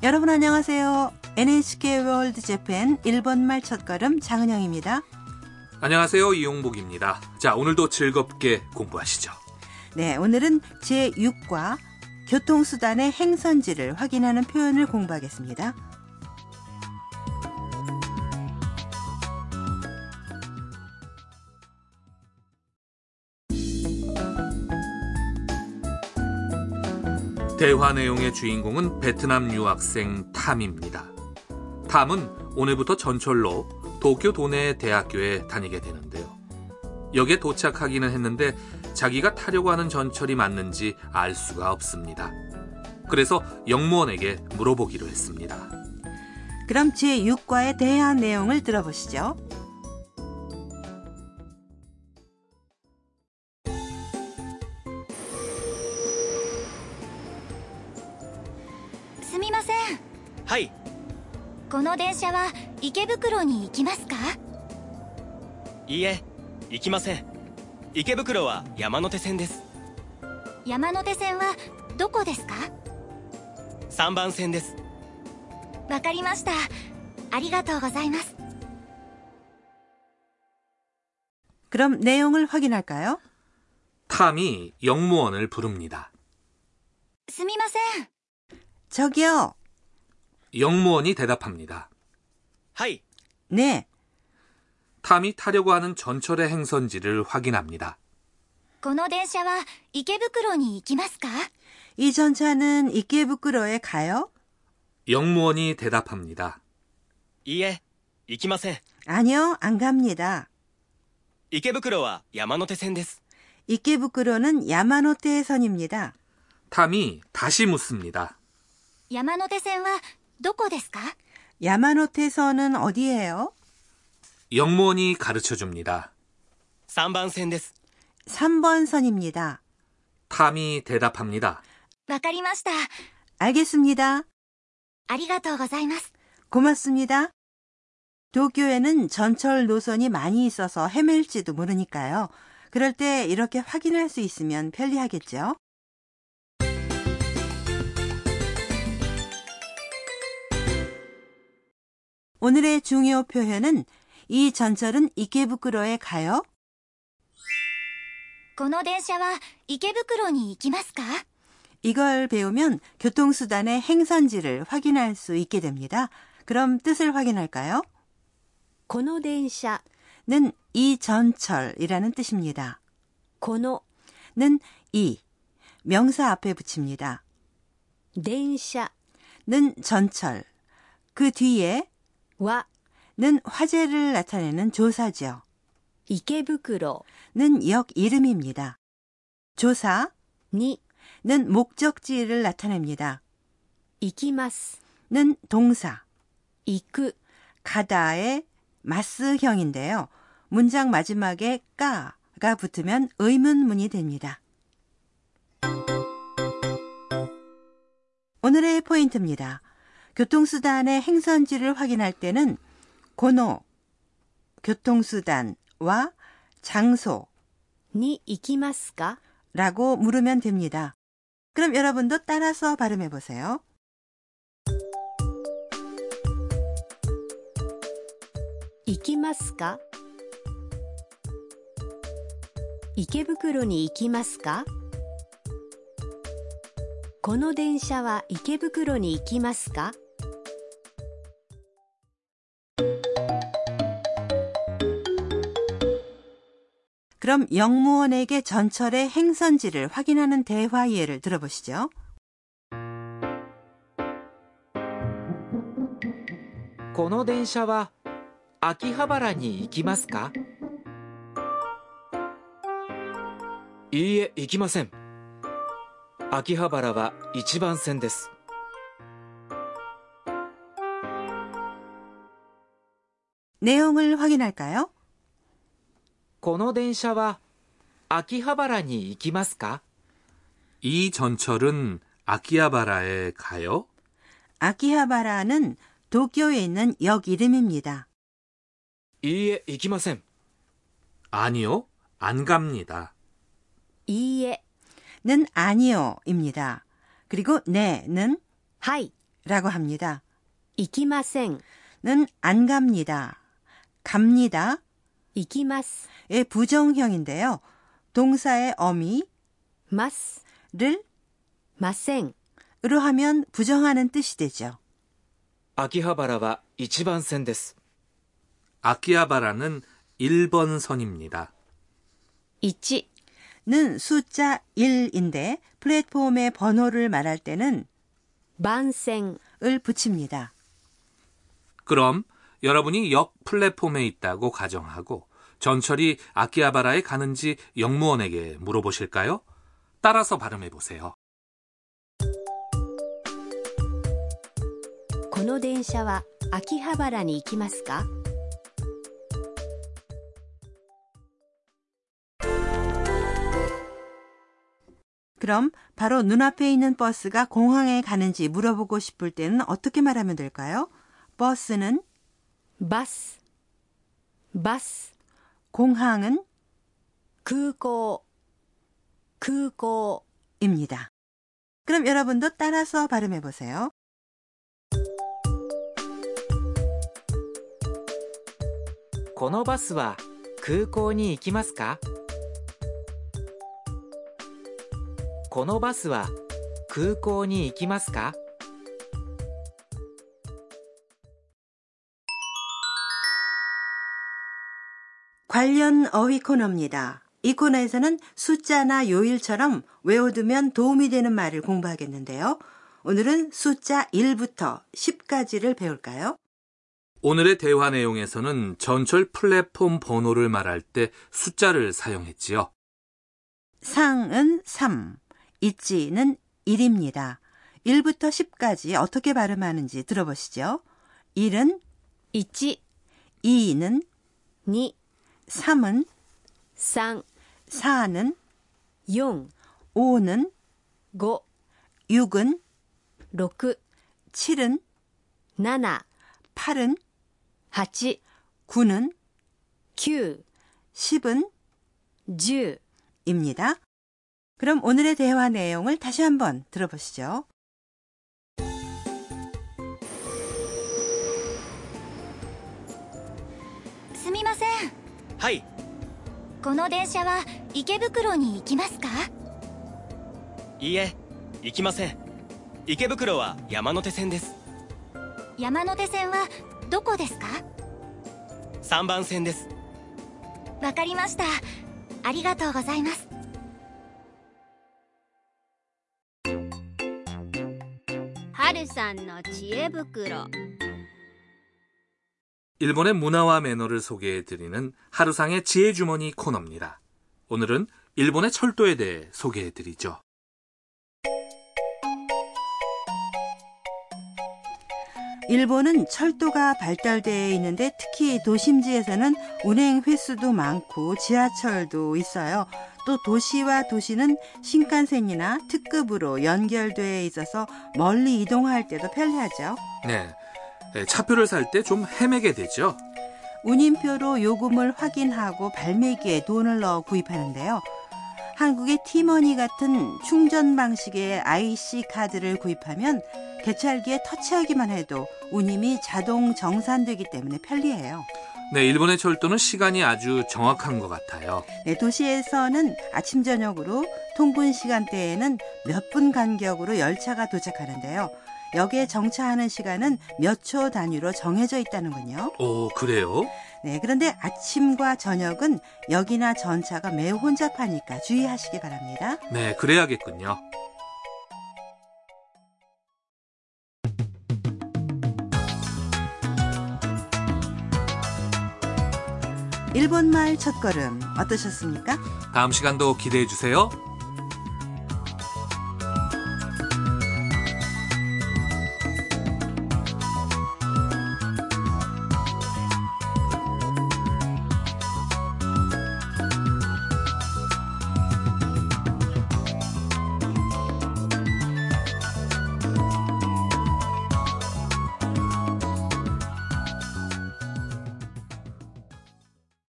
여러분 안녕하세요. NHK 월드 재팬 일본말 첫걸음 장은영입니다. 안녕하세요. 이용복입니다. 자, 오늘도 즐겁게 공부하시죠. 네, 오늘은 제6과 교통수단의 행선지를 확인하는 표현을 공부하겠습니다. 대화 내용의 주인공은 베트남 유학생 탐입니다. 탐은 오늘부터 전철로 도쿄 도내 대학교에 다니게 되는데요. 역에 도착하기는 했는데 자기가 타려고 하는 전철이 맞는지 알 수가 없습니다. 그래서 영무원에게 물어보기로 했습니다. 그럼 제6과의 대화 내용을 들어보시죠. の電車は池袋に行きますかいいえ行きません池袋は山手線です山手線はどこですか3番線ですわかりましたありがとうございます 그럼 내용을 확인할까요? 탐이 영무원을 부릅니다. すみません 저기요. 영무원이 대답합니다. はい 네. 탐이 타려고 하는 전철의 행선지를 확인합니다. この電車は池袋に行きますか 이 전차는 이케부쿠로에 가요? 영무원이 대답합니다. いいえ行きません 아니요, 안 갑니다. 池袋は山手線です 이케부쿠로는 야마노테선입니다. 탐이 다시 묻습니다. 山手線は どこですか 야마노테선은 어디예요? 영무원이 가르쳐 줍니다. 3番線です 3번 선입니다. 탐이 대답합니다. わかりました 알겠습니다. ありがとうございます 고맙습니다. 도쿄에는 전철 노선이 많이 있어서 헤맬지도 모르니까요. 그럴 때 이렇게 확인할 수 있으면 편리하겠죠? 오늘의 중요 표현은 이 전철은 이케부쿠로에 가요? この電車は池袋に行きますか 이걸 배우면 교통수단의 행선지를 확인할 수 있게 됩니다. 그럼 뜻을 확인할까요? この電車 는 이 전철이라는 뜻입니다. この 는 이, 명사 앞에 붙입니다. 電車 는 전철, 그 뒤에 와는 화제를 나타내는 조사죠. 이케부쿠로는 역 이름입니다. 조사 니는 목적지를 나타냅니다. 이키마스는 동사 이크 가다의 마스형인데요. 문장 마지막에 까가 붙으면 의문문이 됩니다. 오늘의 포인트입니다. 교통수단의 행선지를 확인할 때는 고노, 교통수단과 장소, に行きますか 라고 물으면 됩니다. 그럼 여러분도 따라서 발음해 보세요. 行きますか池袋に行きますかこの電車は池袋に行きますか 그럼 영무원에게 전철의 행선지를 확인하는 대화 예를 들어보시죠. この電車は秋葉原に行きますかいいえ行きません秋葉原は1番線です 내용을 확인할까요? この電車は秋葉原に行きますか 이 전철은 아키하바라에 가요? 아키하바라는 도쿄에 있는 역 이름입니다. いいえ行きません 아니요, 안 갑니다. いいえ 는 아니요입니다. 그리고 네는 はい 라고 합니다. 行きません 는 안 갑니다. 갑니다. 이기마스의 예, 부정형인데요. 동사의 어미 마스를 마생으로 하면 부정하는 뜻이 되죠. 아키하바라와 1번 선です. 아키하바라는 1번 선입니다. 1는 숫자 1인데 플랫폼의 번호를 말할 때는 만생을 붙입니다. 그럼 여러분이 역 플랫폼에 있다고 가정하고 전철이 아키하바라에 가는지 역무원에게 물어보실까요? 따라서 발음해 보세요. この電車は秋葉原に行きますか 그럼 바로 눈앞에 있는 버스가 공항에 가는지 물어보고 싶을 때는 어떻게 말하면 될까요? 버스는 バスバス 공항은 空港空港 입니다. 그럼 여러분도 따라서 발음해 보세요. このバスは空港に行きますかこのバスは空港に行きますか 관련 어휘 코너입니다. 이 코너에서는 숫자나 요일처럼 외워두면 도움이 되는 말을 공부하겠는데요. 오늘은 숫자 1부터 10까지를 배울까요? 오늘의 대화 내용에서는 전철 플랫폼 번호를 말할 때 숫자를 사용했지요. 상은 3, 있지는 1입니다. 1부터 10까지 어떻게 발음하는지 들어보시죠. 1은 1 2는 2 3은? 3 4는? 4 5는? 5 6은? 6 7은? 7 8은? 8 9는? 9 10은? 10 입니다. 그럼 오늘의 대화 내용을 다시 한번 들어보시죠. はい。この電車は池袋に行きますか？いいえ行きません。池袋は山手線です。山手線はどこですか？3番線です。わかりました。ありがとうございます。春さんの知恵袋 일본의 문화와 매너를 소개해 드리는 하루상의 지혜 주머니 코너입니다. 오늘은 일본의 철도에 대해 소개해 드리죠. 일본은 철도가 발달되어 있는데 특히 도심지에서는 운행 횟수도 많고 지하철도 있어요. 또 도시와 도시는 신칸센이나 특급으로 연결되어 있어서 멀리 이동할 때도 편리하죠. 네. 네, 차표를 살 때 좀 헤매게 되죠. 운임표로 요금을 확인하고 발매기에 돈을 넣어 구입하는데요. 한국의 티머니 같은 충전 방식의 IC 카드를 구입하면 개찰기에 터치하기만 해도 운임이 자동 정산되기 때문에 편리해요. 네, 일본의 철도는 시간이 아주 정확한 것 같아요. 네, 도시에서는 아침 저녁으로 통근 시간대에는 몇 분 간격으로 열차가 도착하는데요. 역에 정차하는 시간은 몇 초 단위로 정해져 있다는군요. 오, 그래요? 네, 그런데 아침과 저녁은 역이나 전차가 매우 혼잡하니까 주의하시기 바랍니다. 네, 그래야겠군요. 일본말 첫걸음 어떠셨습니까? 다음 시간도 기대해 주세요.